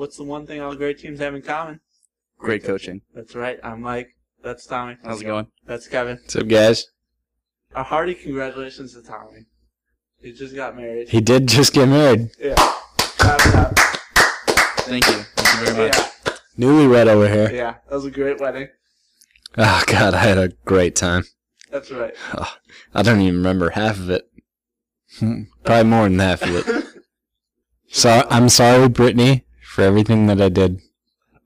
What's the one thing all great teams have in common? Great coaching. That's right, I'm Mike. That's Tommy. How's it going? That's Kevin. What's up, guys? A hearty congratulations to Tommy. He just got married. He did just get married. Yeah. Clap it up. Thank you. Thank you very much. Yeah, Newlywed over here. yeah, that was a great wedding. Oh, God, I had a great time. That's right. Oh, I don't even remember half of it. Hmm, Probably more than half of it. So I'm sorry, Brittany, for everything that I did.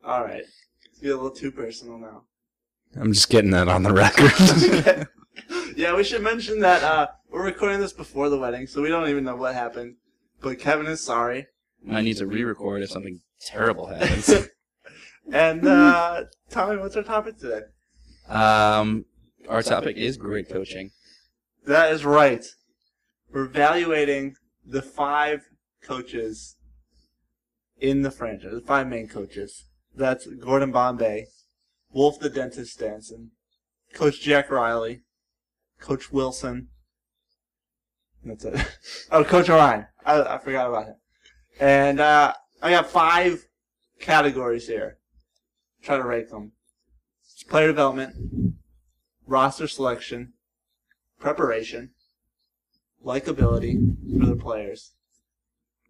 All right. Let's a little too personal now. I'm just getting that on the record. yeah, we should mention that uh, we're recording this before the wedding, so we don't even know what happened. But Kevin is sorry. I need to re-record if something terrible happens. and uh, Tommy, what's our topic today? um, our topic is great coaching. That is right. We're evaluating the five coaches in the franchise, five main coaches. That's Gordon Bombay, Wolf the Dentist Stansson, Coach Jack Reilly, Coach Wilson. That's it. oh, Coach Orion. I, I forgot about him. And uh, I got five categories here. Try to rate them. It's player development, roster selection, preparation, likability for the players,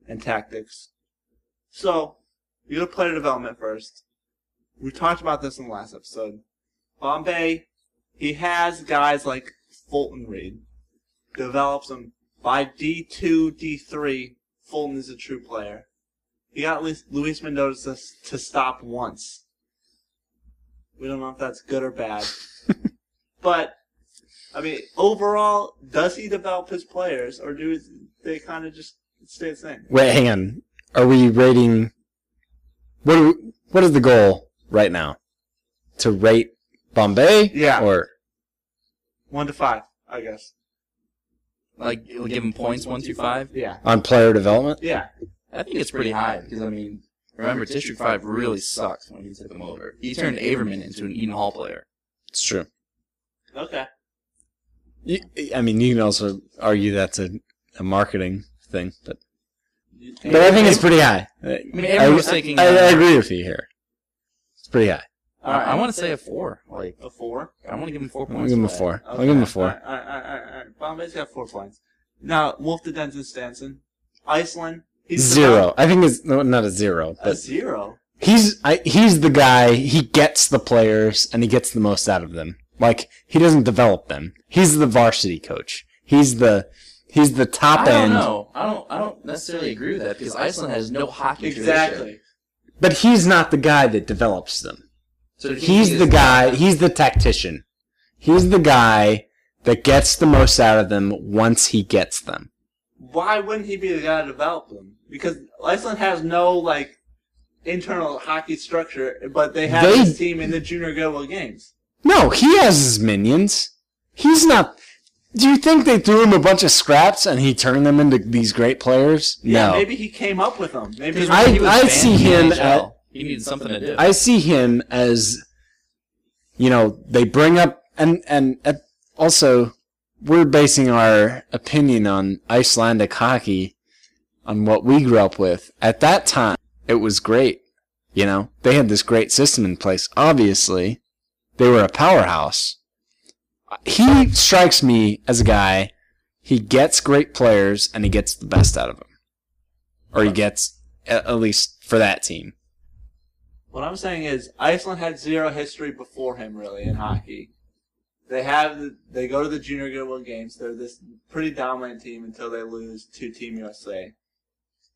and tactics. So, you go to player development first. We talked about this in the last episode. Bombay, he has guys like Fulton Reed, develops them by D2, D3. Fulton is a true player. He got Luis Luis Mendoza to stop once. We don't know if that's good or bad. but, I mean, overall, does he develop his players, or do they kind of just stay the same? Wait, hang on. Are we rating? What? Are we, what is the goal right now? To rate Bombay? Yeah. Or One to five, I guess. Like, you'll give him points one through five. Yeah. on player development? Yeah. I think it's pretty high because I mean, remember District Five really sucked when he took him over. He turned Averman into an Eden Hall player. It's true. Okay. You, I mean, you can also argue that's a, a marketing thing, but but I think it's pretty high. I, mean, everyone was thinking, I, I uh, agree with you here. It's pretty high. I, I want to say a four. Like, A four. I want to give him 4 I'll points. give him a for that. four. I'll Okay. give him a four. Alright, alright, alright, alright, alright. Bombay's got four points. Now, Wolf the Dentist Stansson. Iceland. He's Zero. I think it's no, not a zero, A but zero. he's I, he's the guy. He gets the players and he gets the most out of them. Like he doesn't develop them. He's the varsity coach. He's the he's the top end. I don't end. know. I don't. I don't necessarily agree with that because Iceland has no hockey tradition. Exactly. But he's not the guy that develops them. So he He's is the guy. He's the tactician. He's the guy that gets the most out of them once he gets them. Why wouldn't he be the guy to develop them? Because Iceland has no, like, internal hockey structure, but they have They- this team in the Junior Goodwill games. No, he has his minions. He's not. Do you think they threw him a bunch of scraps and he turned them into these great players? Yeah, no. maybe he came up with them. Maybe Because I- when he was I banned see him NHL, at- he needed something to do. I see him as, you know, they bring up and and uh, also we're basing our opinion on Icelandic hockey on what we grew up with. At that time, it was great. You know, they had this great system in place. Obviously, they were a powerhouse. He strikes me as a guy. He gets great players and he gets the best out of them, or he gets at least for that team. What I'm saying is, Iceland had zero history before him, really, in hockey. They have, they go to the Junior Goodwill games. They're this pretty dominant team until they lose to Team USA,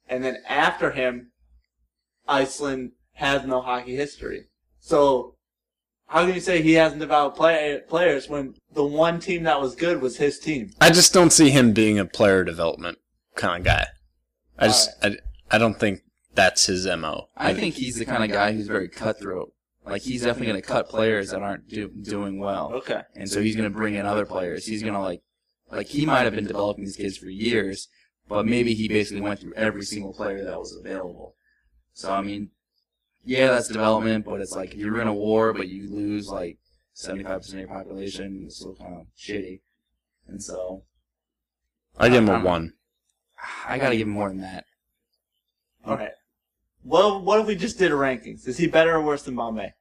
and then after him, Iceland has no hockey history. So, how can you say he hasn't developed play, players when the one team that was good was his team? I just don't see him being a player development kind of guy. I just I, I don't think that's his mo. I think he's the kind of guy who's very cutthroat. Like he's definitely going to cut players that aren't do, doing well, Okay. and so he's going to bring in other players. He's going to like, like he might have been developing these kids for years, but maybe he basically went through every single player that was available. So I mean, yeah, that's development, but it's like if you're in a war, but you lose like 75% of your population, it's still kind of shitty. And so I give him a I'm- one. I got to give him more than that. All right. Well, what if we just did rankings? Is he better or worse than Bombay?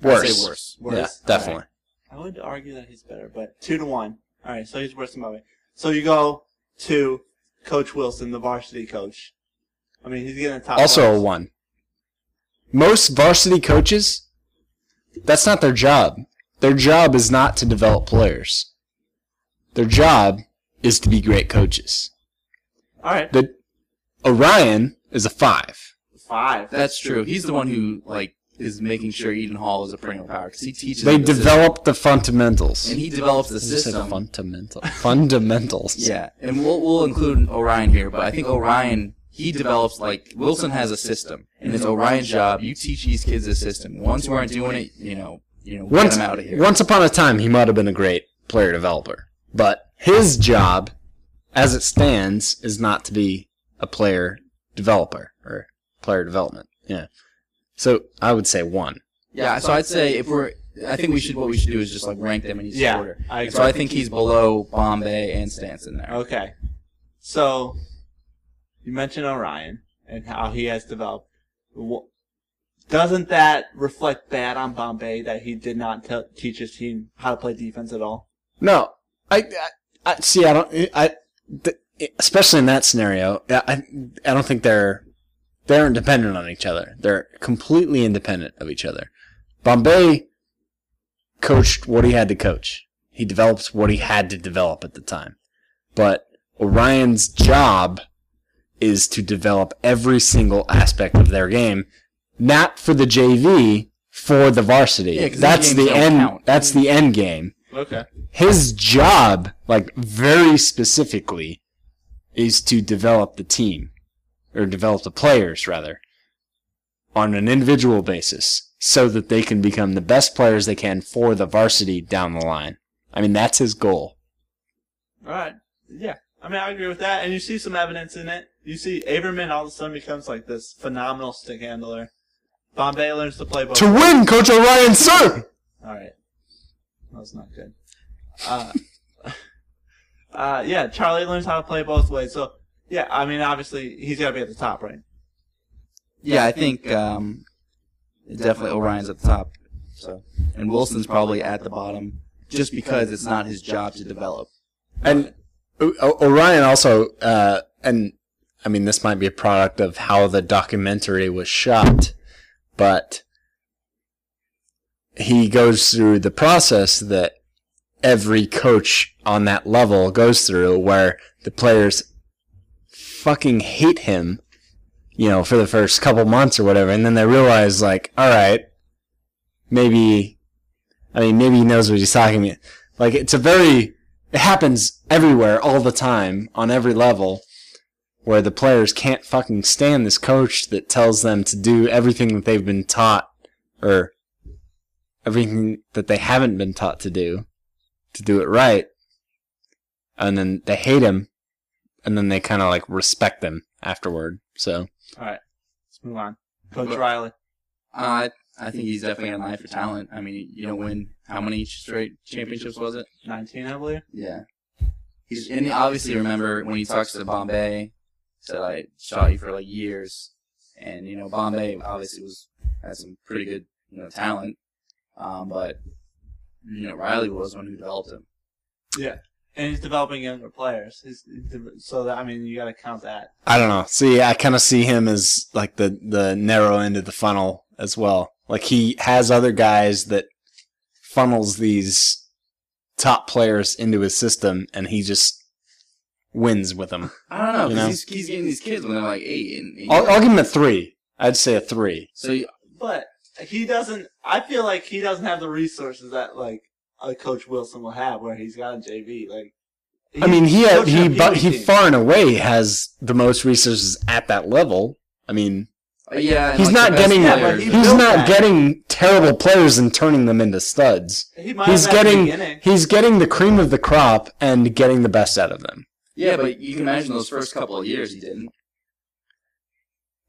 I'd Worse. say worse. Worse. Yeah, definitely. right. I would argue that he's better, but two to one. All right, so he's worse than Bombay. So you go to Coach Wilson, the varsity coach. I mean, he's getting the top. Also a one. Most varsity coaches, that's not their job. Their job is not to develop players. Their job is to be great coaches. All right, The Orion is a five. five. That's true. He's the one who like is making sure Eden Hall is a perennial power because he teaches. They the develop the fundamentals. and he develops the I said system. fundamental. Fundamentals. Yeah, and we'll we'll include Orion here, but I think Orion he develops like Wilson has a system, and it's Orion's job. You teach these kids a system. Once who aren't doing it, you know, you know, get Once, them out of here. once upon a time, he might have been a great player developer, but his job, as it stands, is not to be a player developer or player development. Yeah. So I would say one. yeah, so I'd say if we're, I think we should what we should do is just like rank them in each Yeah, order. I And so I think he's below Bombay and Stansson there. Okay. So, you mentioned Orion and how he has developed. Doesn't that reflect bad on Bombay that he did not te- teach his team how to play defense at all? No, I, I, I see. I don't. I, th- especially in that scenario, I, I don't think they're they're independent on each other. They're completely independent of each other. Bombay coached what he had to coach. He developed what he had to develop at the time. But Orion's job is to develop every single aspect of their game, not for the JV, for the varsity. Yeah, 'cause these that's the end. count. That's the end game Okay. his job, like very specifically, is to develop the team, or develop the players rather, on an individual basis, so that they can become the best players they can for the varsity down the line. I mean, that's his goal. All right. Yeah. I mean, I agree with that. And you see some evidence in it. You see Averman all of a sudden becomes like this phenomenal stick handler. Bombay learns to play both. To win, Coach Orion, sir. All right. That was not good. Uh, uh, yeah, Charlie learns how to play both ways. So, yeah, I mean, obviously, he's got to be at the top, right? Yeah, I think um, definitely Orion's at the top. So, and Wilson's probably at the bottom, just because it's not his job to develop. And O- O- also, uh, and I mean, this might be a product of how the documentary was shot, but he goes through the process that every coach on that level goes through where the players fucking hate him, you know, for the first couple months or whatever, and then they realize, like, alright, maybe, I mean, maybe he knows what he's talking about. Like, it's a very, it happens everywhere all the time on every level where the players can't fucking stand this coach that tells them to do everything that they've been taught or everything that they haven't been taught to do to do it right and then they hate him and then they kind of like respect them afterward so All right. Let's move on. Coach But- Reilly. Uh, I think he's definitely in line for talent. I mean, you know, win how many straight championships was it? 19, I believe. Yeah. He's and obviously remember when he talks to Bombay, said I shot you for like years, and you know Bombay obviously was had some pretty good you know talent, um, but you know Reilly was one who developed him. Yeah. And he's developing younger players. He's, so, that, I mean, you got to count that. i don't know see i kind of see him as like the the narrow end of the funnel as well like he has other guys that funnels these top players into his system and he just wins with them I don't know You know? he's, he's getting these kids when they're like eight, and, and I'll, I'll give him a three i'd say a three so you- But he doesn't. I feel like he doesn't have the resources that like a Coach Wilson will have, where he's got a JV. Like, I mean, he he's had, coaching he a but PE he team. far and away has the most resources at that level. I mean, Uh, yeah, and, He's like, not best getting- Yeah, but players- he he's built not that. getting terrible players and turning them into studs. He might He's have at the getting beginning. he's getting the cream of the crop and getting the best out of them. Yeah, but you can imagine those first couple of years he didn't.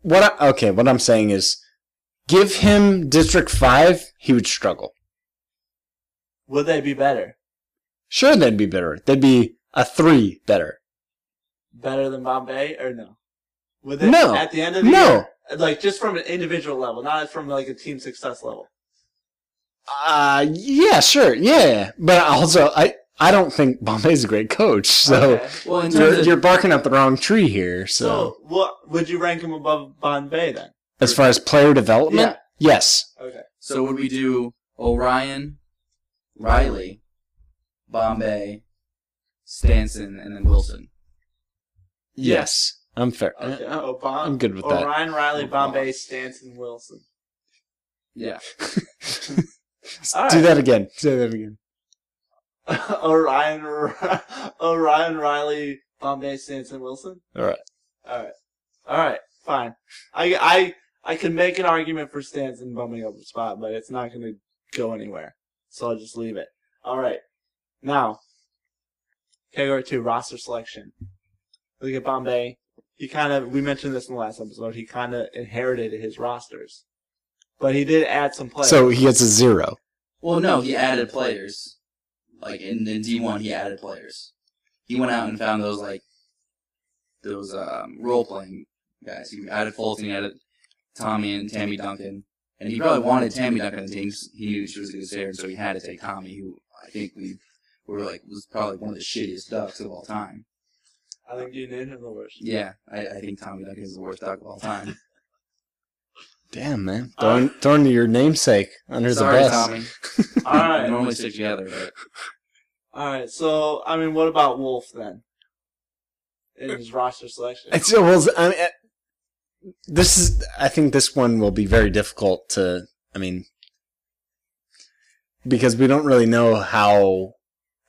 What I, okay, what I'm saying is, give him District Five, he would struggle. Would they be better? Sure, they'd be better. They'd be a three better. Better than Bombay or no? Would they? No. At the end of the No. year, like just from an individual level, not from like a team success level. Uh yeah, sure, yeah. But also, I I don't think Bombay's a great coach, so Okay. Well, you're, of you're barking up the wrong tree here. So, So, what would you rank him above Bombay then? as far as player development, yes, Okay. So would we do Orion, Reilly, Bombay, Stansson, and then Wilson? yes, I'm fair. Okay. Uh, Oh, Bom- I'm good with that. Orion, Reilly, Bombay, Stansson, Wilson. Yeah. Do right. that again. Say that again. Orion, Orion, Reilly, Bombay, Stansson, Wilson. All right. All right. All right. Fine. I I I can make an argument for Stansson bumming up a spot, but it's not going to go anywhere. So I'll just leave it. All right. Now, category two roster selection. Look at Bombay. He kind of we mentioned this in the last episode. He kind of inherited his rosters, but he did add some players. So he gets a zero. Well, no, he added players. Like in, in D one, he added players. He went out and found those like those um, role playing guys. He added Fulton, he added Tommy and Tammy Duncan, and he probably wanted Tammy Duncan on the team. He knew she was a good player, and so he had to take Tommy, who I think we were like was probably one of the shittiest ducks of all time. I think you named him the worst. Yeah, I, I think Tommy Duncan is the worst duck of all time. Damn man, throwing throwing your namesake under Sorry, the bus. Tommy. All right. Normally stick together, but All right. So I mean, what about Wolf then? In his roster selection. It's, well, I mean, uh, this is. I think this one will be very difficult to. I mean, because we don't really know how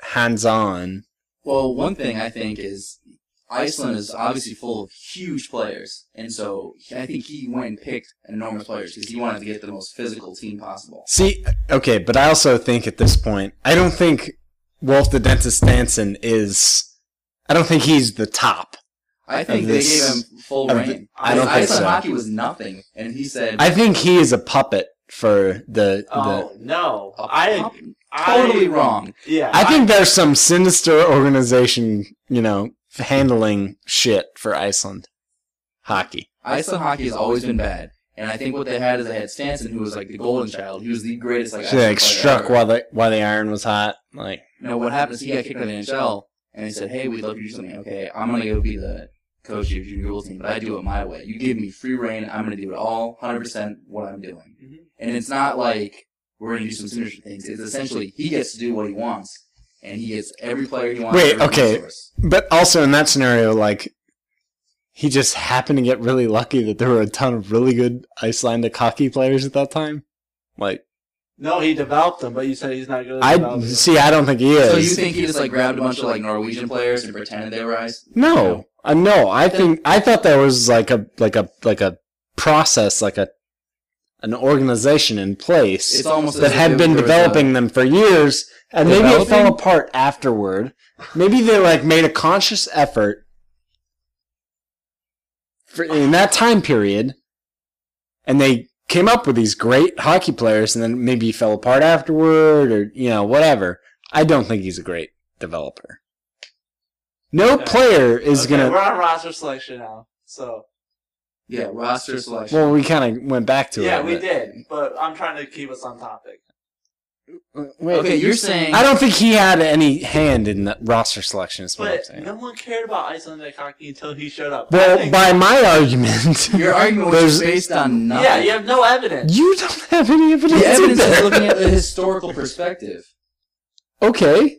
hands-on. Well, one thing I think is Iceland is obviously full of huge players, and so I think he went and picked enormous players because he wanted to get the most physical team possible. See, okay, but I also think at this point, I don't think Wolf the Dentist Stansson is. I don't think he's the top. I think Of they this- gave him full of the- reign. I don't think Iceland so. hockey was nothing, and he said, I think he is a puppet for the. oh the no! I pop- I- totally wrong." Yeah. I think there's some sinister organization, you know, handling shit for Iceland hockey. Iceland hockey has always been bad, and I think what they had is they had Stansson, who was like the golden child. He was the greatest like, She like struck ever. while the while the iron was hot. Like you know, what happened is he got kicked out of the NHL, and they said, "Hey, we'd love you to do something." Okay, I'm gonna go be the coach of your junior girls team, but I do it my way. You give me free reign. I'm gonna do it all, 100 percent what I'm doing. Mhm. And it's not like we're gonna do some sinister things. It's essentially he gets to do what he wants, and he gets every player he wants. Wait, okay. resource. But also in that scenario, like he just happened to get really lucky that there were a ton of really good Icelandic hockey players at that time. Like no, he developed them, but you said he's not good. At I see, I don't think he is. So you think he just like grabbed a bunch of like Norwegian players and pretended they were ice? no, uh, no. I think I thought there was like a like a like a process, like a an organization in place It's almost that as if had it been was developing them for years, and maybe it fell Developing? apart afterward. Maybe they like made a conscious effort for, in that time period, and they came up with these great hockey players, and then maybe fell apart afterward, or you know whatever. I don't think he's a great developer. No Okay. player is Okay, gonna. We're on roster selection now, so Yeah, roster selection. Well, we kind of went back to it. yeah, we but- did. But I'm trying to keep us on topic. Wait, okay, you're saying I don't think he had any hand in the roster selection. Is what I'm But saying. no one cared about Icelandic hockey until he showed up. I Well, think- by my argument, your argument there's- was based on nothing. yeah, you have no evidence. You don't have any evidence. the evidence either. is looking at the historical perspective. Okay.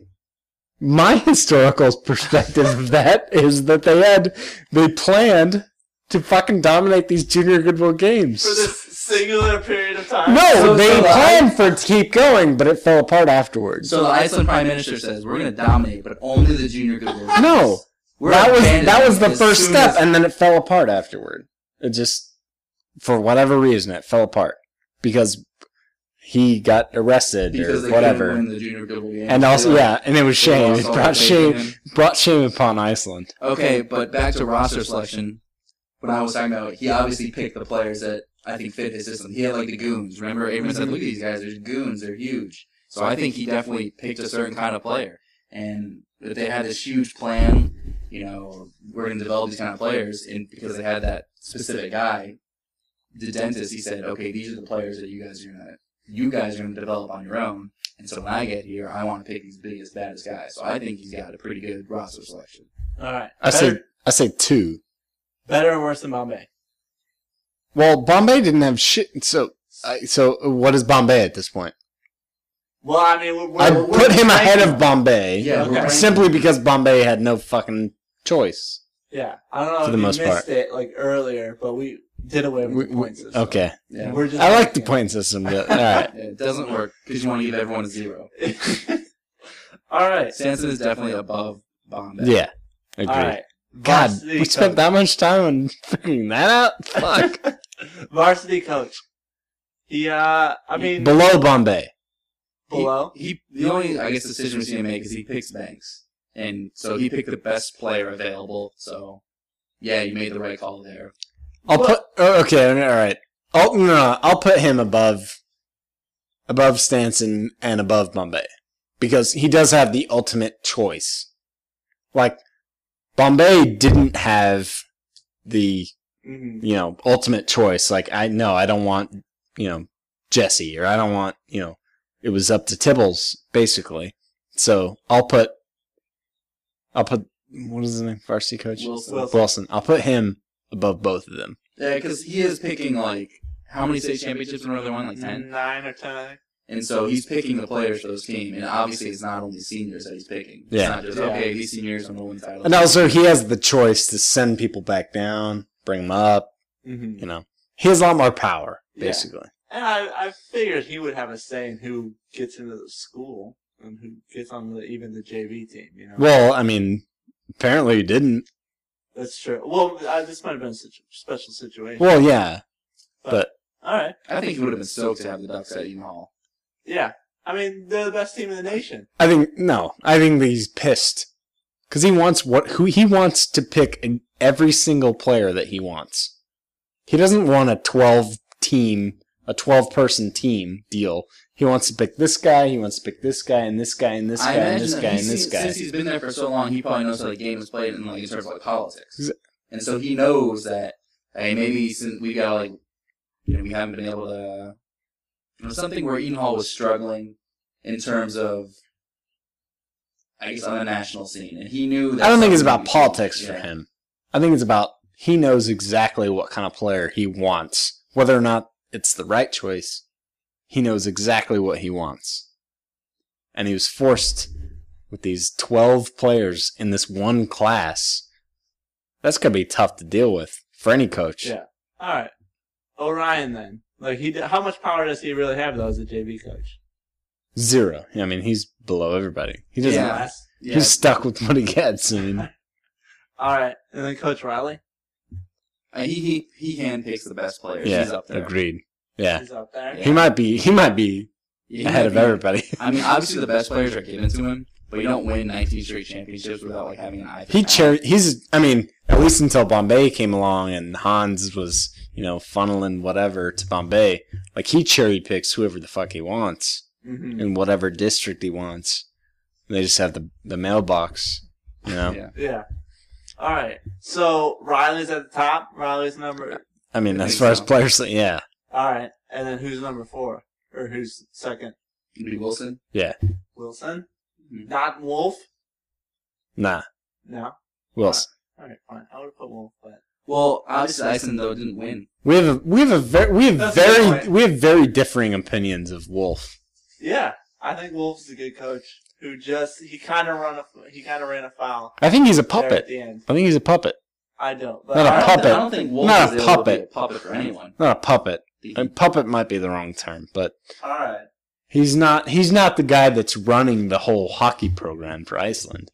My historical perspective of that is that they had they planned to fucking dominate these junior goodwill games. For this singular period of time. No, So- they so the- planned for it to keep going, but it fell apart afterwards. So the Iceland Prime Minister says we're going to dominate, but only the junior good War Games. no, We're that was that was the first step, as- and then it fell apart afterward. It just, for whatever reason, it fell apart because he got arrested because or they whatever. couldn't win the junior good War Games. And also, like, yeah, and it was shame. It brought their faith in shame, brought shame upon Iceland. Okay, but back to roster selection. When I was talking about, he obviously picked the players that I think fit his system. He had like the goons. Remember, everyone said, "Look at these guys. They're goons. They're huge." So I think he definitely picked a certain kind of player. And if they had this huge plan, you know, we're going to develop these kind of players, and because they had that specific guy, the dentist, he said, "Okay, these are the players that you guys are going to, you guys are going to develop on your own." And so when I get here, I want to pick these biggest, baddest guys. So I think he's got a pretty good roster selection. All right. I better, say, I say two. Better or worse than Bombay? Well, Bombay didn't have shit. So, I so what is Bombay at this point? Well, I mean, we're, we're, I we're put him ahead of Bombay. Yeah, Okay. simply because Bombay had no fucking choice. Yeah, I don't know For if the you most missed part. it like earlier, but we did away with We- the we- point system. okay, Yeah. We're just I like the point system. But, all right, It doesn't work because you want to give everyone a zero. All right. Stansson is definitely above Bombay. yeah, agreed. All right. God, Varsity we spent that much time on figuring that out. Fuck. Varsity coach. He, uh, I mean, Below Bombay. Below. He, the only I guess decision we're going to make is he picks Banks, and so he picked the best player available. So yeah, you made the right call there. I'll Well- put. oh, okay, all right. I'll, no, no, I'll put him above, above Stansson and above Bombay, because he does have the ultimate choice. Like, Bombay didn't have the Mhm. you know ultimate choice. Like, I no, I don't want you know Jesse, or I don't want you know. It was up to Tibbles basically. So I'll put. I'll put what is his name? Varsity coach Wilson. Wilson. Wilson. I'll put him above both of them. Yeah, because he is picking like how many state championships in a row they won? Like ten. Nine or ten, I think. And so he's picking the players for those team, and obviously it's not only seniors that he's picking. Yeah. It's not just Yeah. okay, these seniors are going to win titles. And also, he has the choice to send people back down, bring them up. Mm-hmm. You know, he has a lot more power, Yeah. basically. And I, I figured he would have a say in who gets into the school and who gets on the, even the JV team. You know, Well, I mean, apparently he didn't. that's true. Well, uh, this might have been a situ- special situation. Well, yeah, but All right, I think he would have been stoked to have the Ducks at Eden Hall. Yeah. I mean, they're the best team in the nation. I think no. I think that he's pissed because he wants what who he wants to pick in every single player that he wants. He doesn't want a twelve team, a twelve person team deal. He wants to pick this guy. He wants to pick this guy and this guy and this I guy and imagine this that guy and he's this seen- guy. since he's been there for so long, he probably knows how the game is played in like in terms of like politics, Exa- and so he knows that hey, maybe since we got like you know we haven't been able to you know, something where Eden Hall was struggling in terms of I guess on the national scene, and he knew. that I don't think it's about politics changed. for Yeah. him. I think it's about he knows exactly what kind of player he wants. Whether or not it's the right choice, he knows exactly what he wants. And he was forced with these 12 players in this one class. That's going to be tough to deal with for any coach. Yeah. All right, Orion then. Like he, how much power does he really have though as a JV coach? Zero. I mean, he's below everybody. He doesn't. Yeah. Yeah, He's stuck with what he gets. I mean, All right, and then Coach Riley. Uh, he he he handpicks the best players. yeah, He's up there. agreed. Yeah. He's up there. Yeah. He might be, he might be He ahead might of be- everybody. I mean, obviously the best players are given to him, but you don't win 19 straight championships without like having an eye. He talent. cher- he's I mean, at least until Bombay came along and Hans was, you know, funneling whatever to Bombay. Like he cherry picks whoever the fuck he wants hmm in whatever district he wants. And they just have the the mailbox, you know. Yeah. Yeah. All right. So Reilly's at the top. Reilly's number. I mean, I as think far as players, yeah, All right, and then who's number four or who's second? It'd be Wilson. yeah, Wilson. Not Wolf. nah, No. Wilson. All right, fine. I would have put Wolf, but Well, obviously Iceland though didn't win. We have a, we have a very we have That's very we have very differing opinions of Wolf. yeah, I think Wolf's a good coach who just he kind of run a he kind of ran a foul I think he's a puppet. at the end. I think he's a puppet, I don't. But Not a I- don't, puppet. I don't think Wolf Not is a able to be puppet. a puppet for anyone. not a puppet. And puppet might be the wrong term, but All right. He's not. He's not the guy that's running the whole hockey program for Iceland.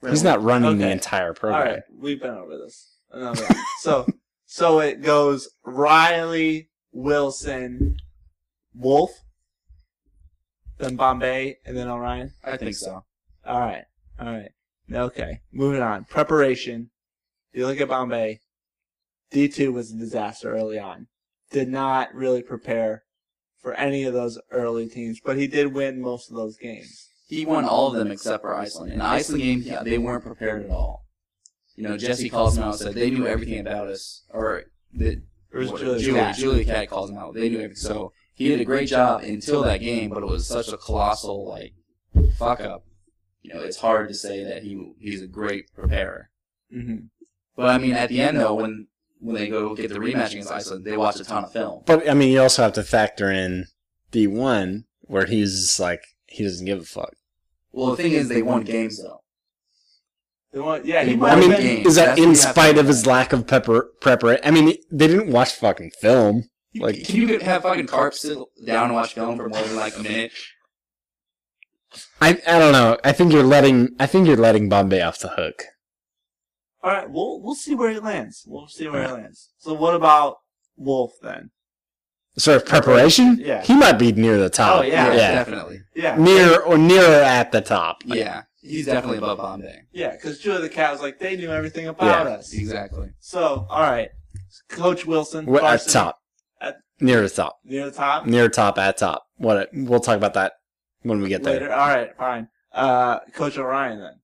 He's not running the entire program. right. We've been over this. So, so it goes Reilly, Wilson, Wolf, then Bombay, and then Orion. I think so. All right. All right. Okay. Moving on. Preparation. You look at Bombay. D2 was a disaster early on. Did not really prepare for any of those early teams, but he did win most of those games. He won all of them except for Iceland. In the Iceland game, yeah, they weren't prepared at all. You know, Jesse calls him out and said they knew everything about us. Or the, Or was what- Julia Julia, Cat. Julia Cat calls him out. They knew everything. So he did a great job until that game, but it was such a colossal, like, fuck up. You know, it's hard to say that he he's a great preparer. hmm But I mean, at the end though, when when they go get the rematch against Iceland, they watch a ton of film. But I mean, you also have to factor in D one where he's just like he doesn't give a fuck. Well, the thing is, they won games though. They want, yeah, he They might I won mean, games. is that That's in you have to spite of his lack of pepper preparation? I mean, they didn't watch fucking film. Like, Like- can you have fucking Karp sit down and watch film for more than like a minute? I I don't know. I think you're letting I think you're letting Bombay off the hook. All right, we'll we'll see where he lands. We'll see where he lands. So what about Wolf then? Sort of preparation. Yeah. he might be near the top. Oh, yeah. yeah, definitely. Yeah, near or nearer at the top. Yeah, he's definitely above Bombay. yeah, because Julia the Cat was like they knew everything about Yeah, us. Exactly. So all right, Coach Wilson, We're at varsity, top. At- near the top. near the top. Near top at top. What? We'll talk about that when we get there. Later. All right, fine. Uh, Coach Orion then.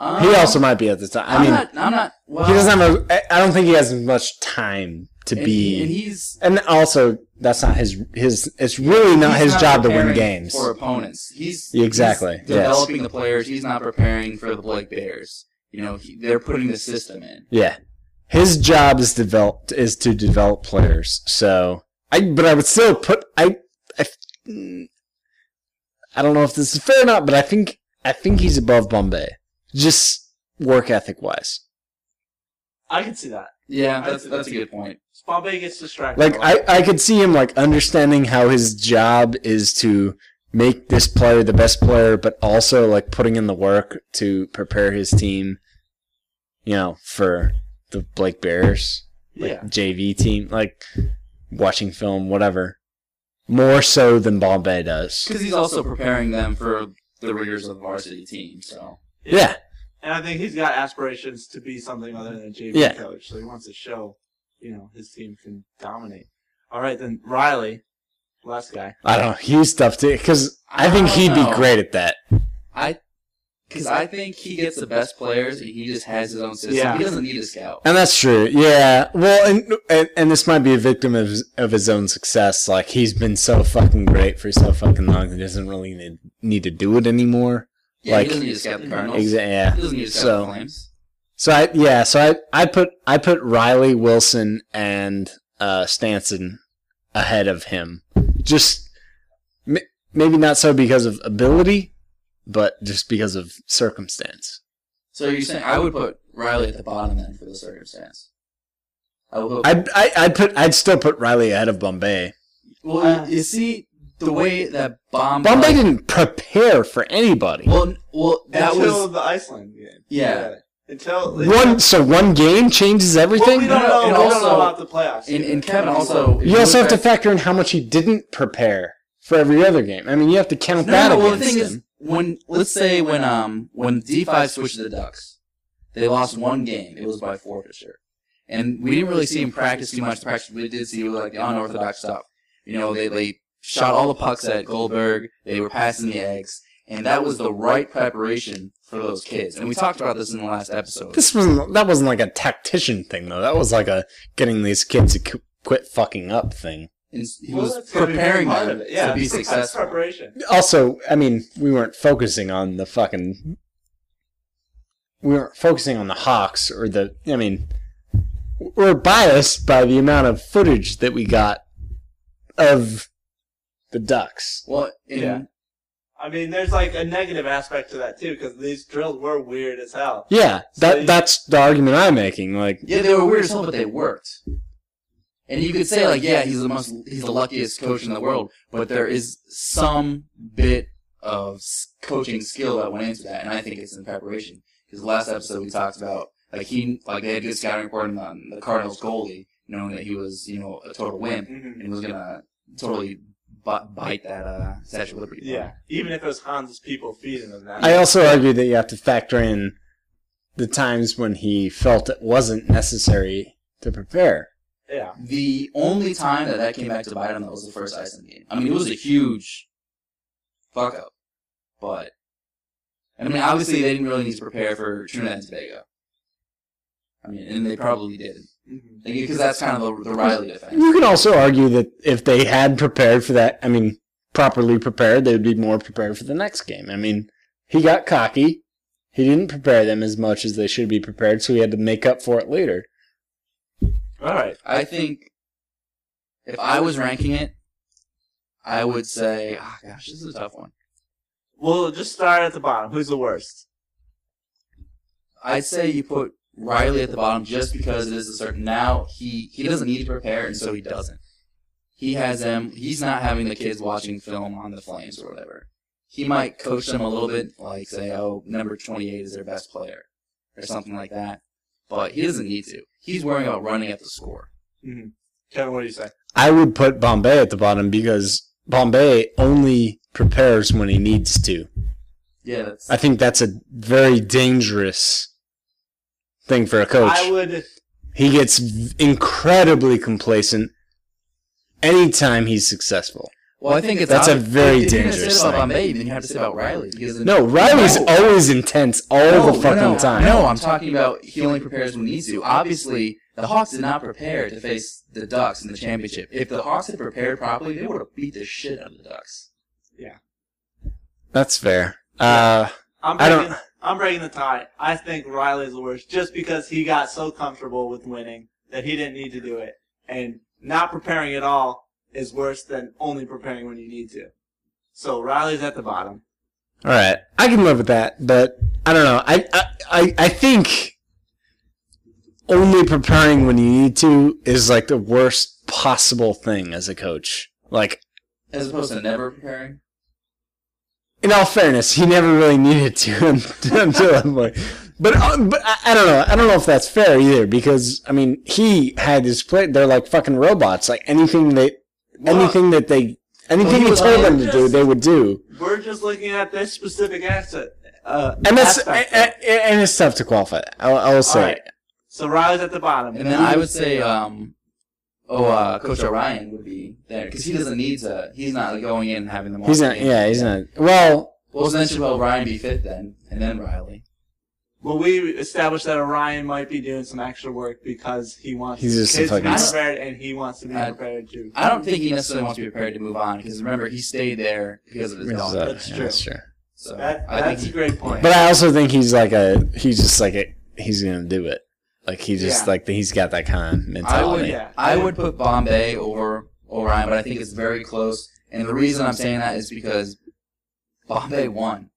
Um, He also might be at the time. I I'm mean, not. I'm not. Well, he doesn't have a. I- don't think he has as much time to and, be. and he's And also, that's not his. His. It's really not his job to win games. for opponents. He's Exactly, he's yes. developing the players. He's not preparing for the Blake Bears. You know, he, they're putting the system in. Yeah, his job is developed is to develop players. So I, but I would still put I. I, I don't know if this is fair or not, but I think I think he's above Bombay, just work ethic wise. I can see that. Yeah, that's that's a good point. Bombay gets distracted. Like. I, I could see him like understanding how his job is to make this player the best player, but also like putting in the work to prepare his team, you know, for the Blake Bears, like yeah. JV team, like watching film, whatever. More so than Bombay does. Because he's also preparing them for the rigors of the varsity team. So Yeah, And I think he's got aspirations to be something other than a JV Yeah. coach. So he wants to show, you know, his team can dominate. All right, then Reilly, last guy. I don't know. He's tough too because I think I don't he'd be great at that. I, because I think he gets the best players, and he just has his own system. Yeah. He doesn't need a scout. And that's true. Yeah. Well, and, and and this might be a victim of his, of his own success. Like he's been so fucking great for so fucking long, he doesn't really need, need to do it anymore. Yeah, Like- he doesn't need to scout the Cardinals. Exa- yeah. He doesn't need to scout So the Flames. so I yeah so I I put I put Reilly Wilson and uh, Stansson ahead of him. Just m- maybe not so because of ability, but just because of circumstance. So you're saying I would put Reilly at the bottom then for the circumstance. I would. I'd I, I'd put I'd still put Reilly ahead of Bombay. well, Uh, you see the way that bomb. Bombay didn't prepare for anybody. Well, well, that Until was the Iceland game. Yeah. Until One so one game changes Well, everything. we don't know. and we don't know about the playoffs. and, yet. and Kevin also. you also have to factor in how much he didn't prepare for every other game. I mean, you have to count No, that no, well, the thing him. is, when let's say when um when D five switched to the Ducks, they lost one game. It was by forfeiture, and we didn't really see him practice too much. The practice we did see was like the unorthodox stuff. You know, they they shot all the pucks at Goldberg. They were passing the eggs, and that was the right preparation for those kids. And we talked about this in the last episode. this wasn't that wasn't like a tactician thing though. That was like a getting these kids to qu- quit fucking up thing. And he Well, was that's gotta be preparing part them of it. Yeah, to be that's successful. preparation. Also, I mean, we weren't focusing on the fucking. We weren't focusing on the Hawks or the. I mean, we're biased by the amount of footage that we got of the Ducks. Well, in, Yeah. I mean, there's like a negative aspect to that too, because these drills were weird as hell. Yeah, So that you- that's the argument I'm making. Like, yeah, they were weird as hell, but they worked. And you could say like, yeah, he's the most, he's the luckiest coach in the world, but there is some bit of coaching skill that went into that, and I think it's in preparation. Because last episode we talked about like he, like they had good scouting report on the Cardinals goalie, knowing that he was, you know, a total wimp, Mhm. and he was gonna totally bu- bite that uh, Statue of Liberty. Yeah, even if it was Hans's people feeding them that. I also argue that you have to factor in the times when he felt it wasn't necessary to prepare. yeah. The only time that that came back to bite him that was the first Iceland game. I mean, it was a huge fuck up, but I mean, obviously they didn't really need to prepare for Trinidad and Tobago. I mean, and they probably did Mhm. because that's kind of the, the Reilly defense. You can also argue that if they had prepared for that, I mean, properly prepared, they would be more prepared for the next game. I mean, he got cocky. He didn't prepare them as much as they should be prepared, so he had to make up for it later. All right. I think if I was ranking it, I would say, oh gosh, this is a tough one. We'll just start at the bottom. Who's the worst? I'd say you put Reilly at the bottom just because it is a certain. Now he he doesn't need to prepare, and so he doesn't. He has them. He's not having the kids watching film on the Flames or whatever. He might coach them a little bit, like say, "Oh, number twenty-eight is their best player," or something like that. But he doesn't need to. He's worrying about running at the score. Mm-hmm. Kevin, what do you say? I would put Bombay at the bottom because Bombay only prepares when he needs to. Yeah, that's. I think that's a very dangerous thing for a coach. I would. He gets incredibly complacent anytime he's successful. Well, I think it's That's a very if you're gonna dangerous say about thing. Bombay, then you have to say about Reilly because No, Reilly's No. always intense all No, the fucking no, no. time. No, I'm talking about he only prepares when he needs to. Obviously, the Hawks did not prepare to face the Ducks in the championship. If the Hawks had prepared properly, they would have beat the shit out of the Ducks. Yeah, that's fair. Uh, I'm I don't- breaking, I'm breaking the tie. I think Reilly's the worst just because he got so comfortable with winning that he didn't need to do it. And not preparing at all is worse than only preparing when you need to. So Reilly's at the bottom. all right, I can live with that, but I don't know. I I I, I think only preparing when you need to is like the worst possible thing as a coach. Like, As opposed to never preparing. In all fairness, he never really needed to until that point. But uh, but I, I don't know. I don't know if that's fair either because I mean he had his play. They're like fucking robots. Like anything they Well- anything that they anything he he was told them like to do, they would do. We're just looking at this specific asset. Uh, And that's and, and it's tough to qualify. That. I, I will say. Alright. So Reilly's at the bottom. And then I would say, um, oh, uh, Coach Orion would be there because he doesn't need to. He's not like, going in and having them. He's not. the game. Yeah, he's not. Well, Well, so then should Orion be fit then, and then Reilly. Well, we established that Orion might be doing some extra work because he wants He's just a kids to be prepared and he wants to be I- prepared too. I don't think he necessarily wants to be prepared to move on because remember he stayed there because of his dog. That's yeah, true. That's true. So That, I think that's a great point. But I also think he's like a. He's just like a. He's gonna do it. Like he just Yeah. like he's got that kind of I mentality. would, yeah. I would put Bombay over Orion, but I think it's very close. And the reason I'm saying that is because Bombay won,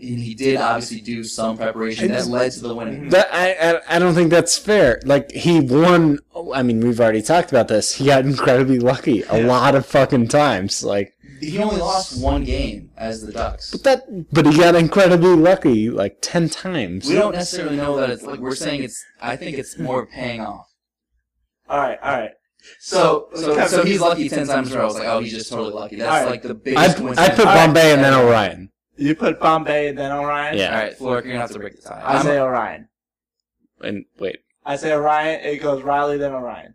and he did obviously do some preparation that led to the winning. That I, I I don't think that's fair. Like he won. I mean, we've already talked about this. He got incredibly lucky a Yeah. lot of fucking times. Like, He only lost one game as the Ducks. but that, but he got incredibly lucky like ten times. We don't necessarily know that it's like we're saying it's. I think it's more paying off. all right, all right. So, so, Kevin, so he's lucky ten times in a row. It's like, oh, he's just totally lucky. That's Alright. like the I biggest I coincidence. put All right. Bombay and then Orion. You put Bombay and then Orion. Yeah. All right, Flork, you're gonna have to break the tie. I I'm- say Orion. And wait, I say Orion. It goes Reilly then Orion.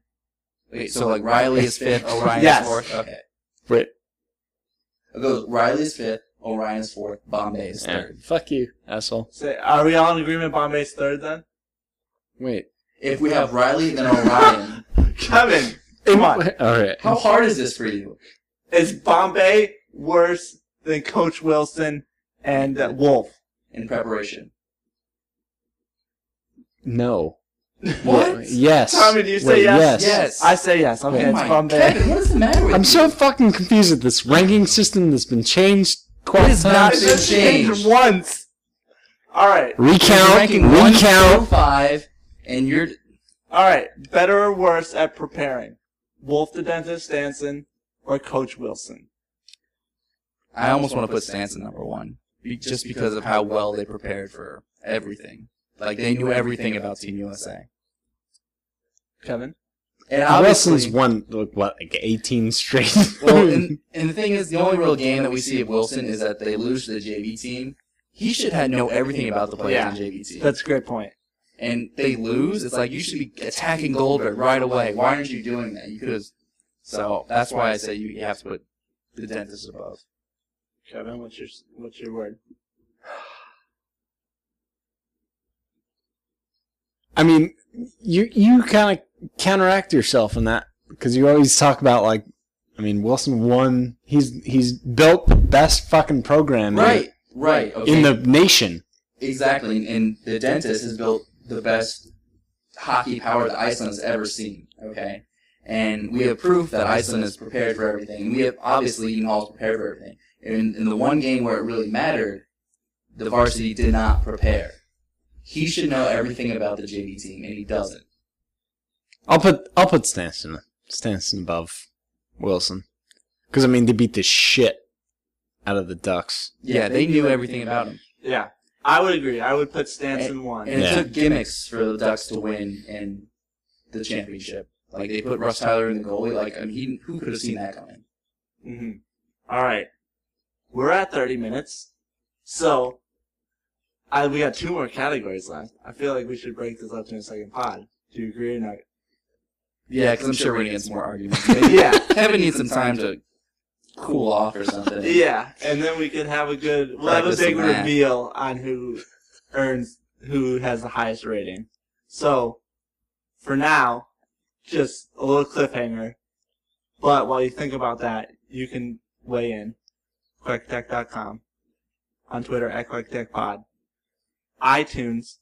wait, so like Reilly is fifth, Orion Yes. is fourth. Okay, wait. It goes Reilly's fifth, Orion is fourth, Bombay is Yeah, third. fuck you, asshole. Say, are we all in agreement? Bombay's third then. Wait. If we have Reilly, then Orion. Kevin, come on. All right. How hard is this for you? Is Bombay worse than Coach Wilson and uh, Wolf? in preparation. No. What? Yes. Tommy, do you say Wait, yes? Yes. I say yes. Okay, oh it's my Bombay. Kevin, what is the matter with I'm you? so fucking confused at this ranking system that's been changed quite It is not been just changed changed. once. All right, You're Recount. ranking one Recount. five, and you're all right. Better or worse at preparing? Wolf the Dentist Stansson or Coach Wilson? I almost want to put Stansson number one, be, just because of how well they prepared for everything. Like they knew everything about Team USA. Kevin? And Wilson's won like, what like 18 straight. well, and, and the thing is, the only real game that we see of Wilson is that they lose to the JV team. He should have know everything about the players Yeah. on the JV team. That's a great point. and they lose. It's like you should be attacking Goldberg right away. Why aren't you doing that? You could have. So that's why I say you, you have to put the dentist above. Kevin, what's your what's your word? I mean, you you kind of counteract yourself in that because you always talk about like, I mean, Wilson won. He's he's built the best fucking program in- Right, right. Okay. in the nation. exactly, and, the dentist has built the best hockey power that Iceland has ever seen. Okay, and we have proof that Iceland is prepared for everything. We have obviously Eden Hall is prepared for everything. In, in the one game where it really mattered, the varsity did not prepare. He should know everything about the JV team, and he doesn't. I'll put I'll put Stansson Stansson above Wilson because I mean they beat the shit out of the Ducks. Yeah, they knew everything about him. Yeah, I would agree. I would put Stansson one. And it Yeah. took gimmicks for the Ducks to win in the championship. Like they put Russ Tyler in the goalie. Like I mean, he, who could have seen that coming? Mm-hmm. All right, we're at thirty minutes, so I we got two more categories left. I feel like we should break this up to a second pod. Do you agree or not? Yeah, because I'm sure we're gonna get some more arguments. Yeah. Kevin needs some time to cool off or something. Yeah, and then we could have a good. We'll have a Practice big some math. reveal on who earns who has the highest rating. So, for now, just a little cliffhanger. But while you think about that, you can weigh in. QuackTech.com. On Twitter at QuackTechPod. iTunes.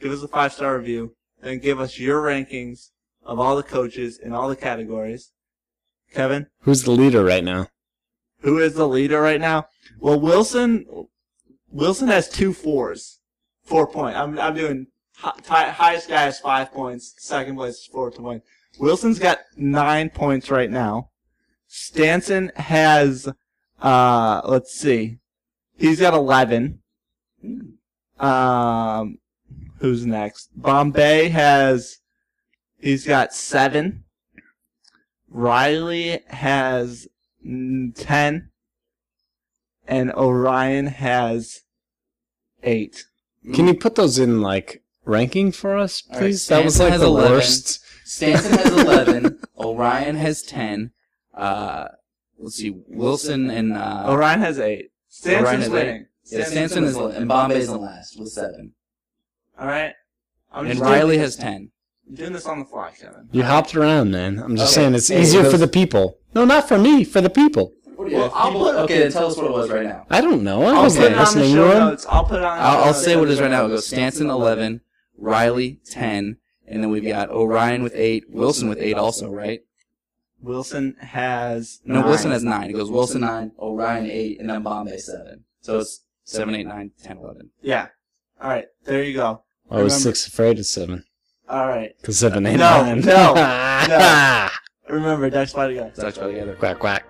Give us a five star review. Then give us your rankings of all the coaches in all the categories. Kevin? Who's the leader right now? Who is the leader right now? Well, Wilson, Wilson has two fours, four point. I'm I'm doing hi- hi- highest guy has five points. Second place is four points. Wilson's got nine points right now. Stansson has, uh, let's see, he's got eleven. Um, who's next? Bombay has, he's got seven. Reilly has 10 and Orion has 8. Can you put those in like ranking for us, All right, please? that was Stansson like has the 11. worst. Stansson has 11. Orion has 10. Uh, let's see, Wilson and uh, Orion has 8. Stansson's Orion has winning. Yeah, Stansson is and Bombay's in last with seven, Alright? I'm and just Reilly has 10. I'm doing this on the fly, Kevin. You hopped around, man. I'm just Okay. saying it's Hey, easier those- for the people. No, not for me. For the people. Well, I'll put, okay, then tell us what it was right now. I don't know. I I'll wasn't put it on the listening show him. notes. I'll put it on the I'll, show I'll notes. say what it is right now. It goes Stansson 11, Reilly 10, and then we've got Orion with 8, Wilson with 8 also, right? Wilson has. No, nine. Wilson has 9. It goes Wilson 9, Orion 8, and then Bombay 7. So it's 7, 8, 9, 10, 11. Yeah. Alright, there you go. I was Remember- six afraid of seven. Alright. Because seven ain't No, nine. no, no. Remember, Dex Fight together. Let's actually together. Quack, quack.